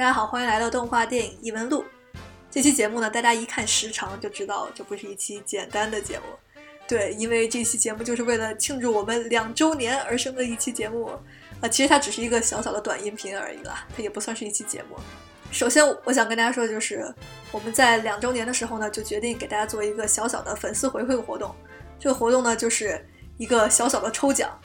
大家好，欢迎来到动画电影异闻录。这期节目呢，大家一看时长就知道这不是一期简单的节目。对，因为这期节目就是为了庆祝我们两周年而生的一期节目。啊，其实它只是一个小小的短音频而已啦，它也不算是一期节目。首先，我想跟大家说的就是，我们在两周年的时候呢，就决定给大家做一个小小的粉丝回馈活动。这个活动呢，就是一个小小的抽奖。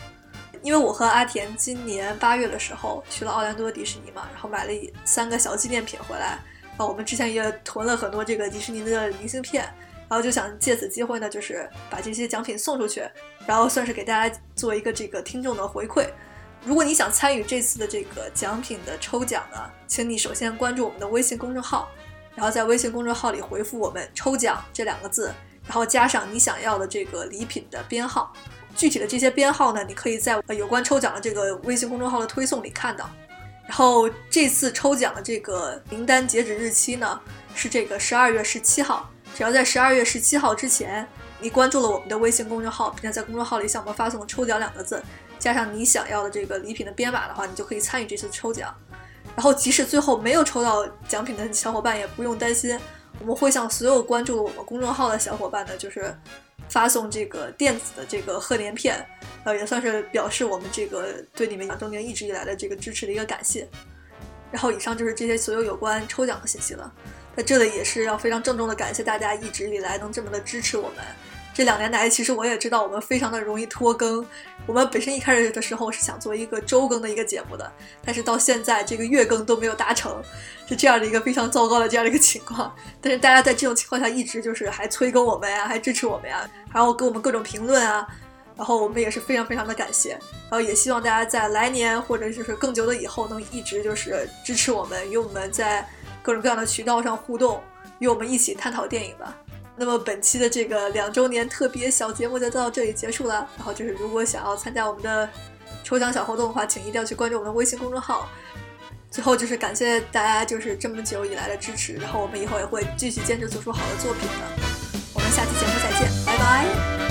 因为我和阿田今年八月的时候去了奥兰多迪士尼嘛，然后买了三个小纪念品回来。然后我们之前也囤了很多这个迪士尼的明信片，然后就想借此机会呢，就是把这些奖品送出去，然后算是给大家做一个这个听众的回馈。如果你想参与这次的这个奖品的抽奖呢，请你首先关注我们的微信公众号，然后在微信公众号里回复我们“抽奖”这两个字，然后加上你想要的这个礼品的编号。具体的这些编号呢，你可以在有关抽奖的这个微信公众号的推送里看到。然后这次抽奖的这个名单截止日期呢是这个十二月十七号，只要在十二月十七号之前，你关注了我们的微信公众号，并且在公众号里向我们发送“抽奖”两个字，加上你想要的这个礼品的编码的话，你就可以参与这次抽奖。然后即使最后没有抽到奖品的小伙伴也不用担心，我们会向所有关注了我们公众号的小伙伴呢，就是。发送这个电子的这个贺年片，呃，也算是表示我们这个对你们两周年一直以来的这个支持的一个感谢。然后以上就是这些所有有关抽奖的信息了。在这里也是要非常郑重的感谢大家一直以来能这么的支持我们。这两年来，其实我也知道我们非常的容易拖更。我们本身一开始的时候是想做一个周更的一个节目的，但是到现在这个月更都没有达成，是这样的一个非常糟糕的这样的一个情况。但是大家在这种情况下一直就是还催更我们呀，还支持我们呀，然后给我们各种评论啊，然后我们也是非常非常的感谢。然后也希望大家在来年或者就是更久的以后能一直就是支持我们，与我们在各种各样的渠道上互动，与我们一起探讨电影吧。那么本期的这个两周年特别小节目就到这里结束了。然后就是，如果想要参加我们的抽奖小活动的话，请一定要去关注我们的微信公众号。最后就是感谢大家就是这么久以来的支持，然后我们以后也会继续坚持做出好的作品的。我们下期节目再见，拜拜。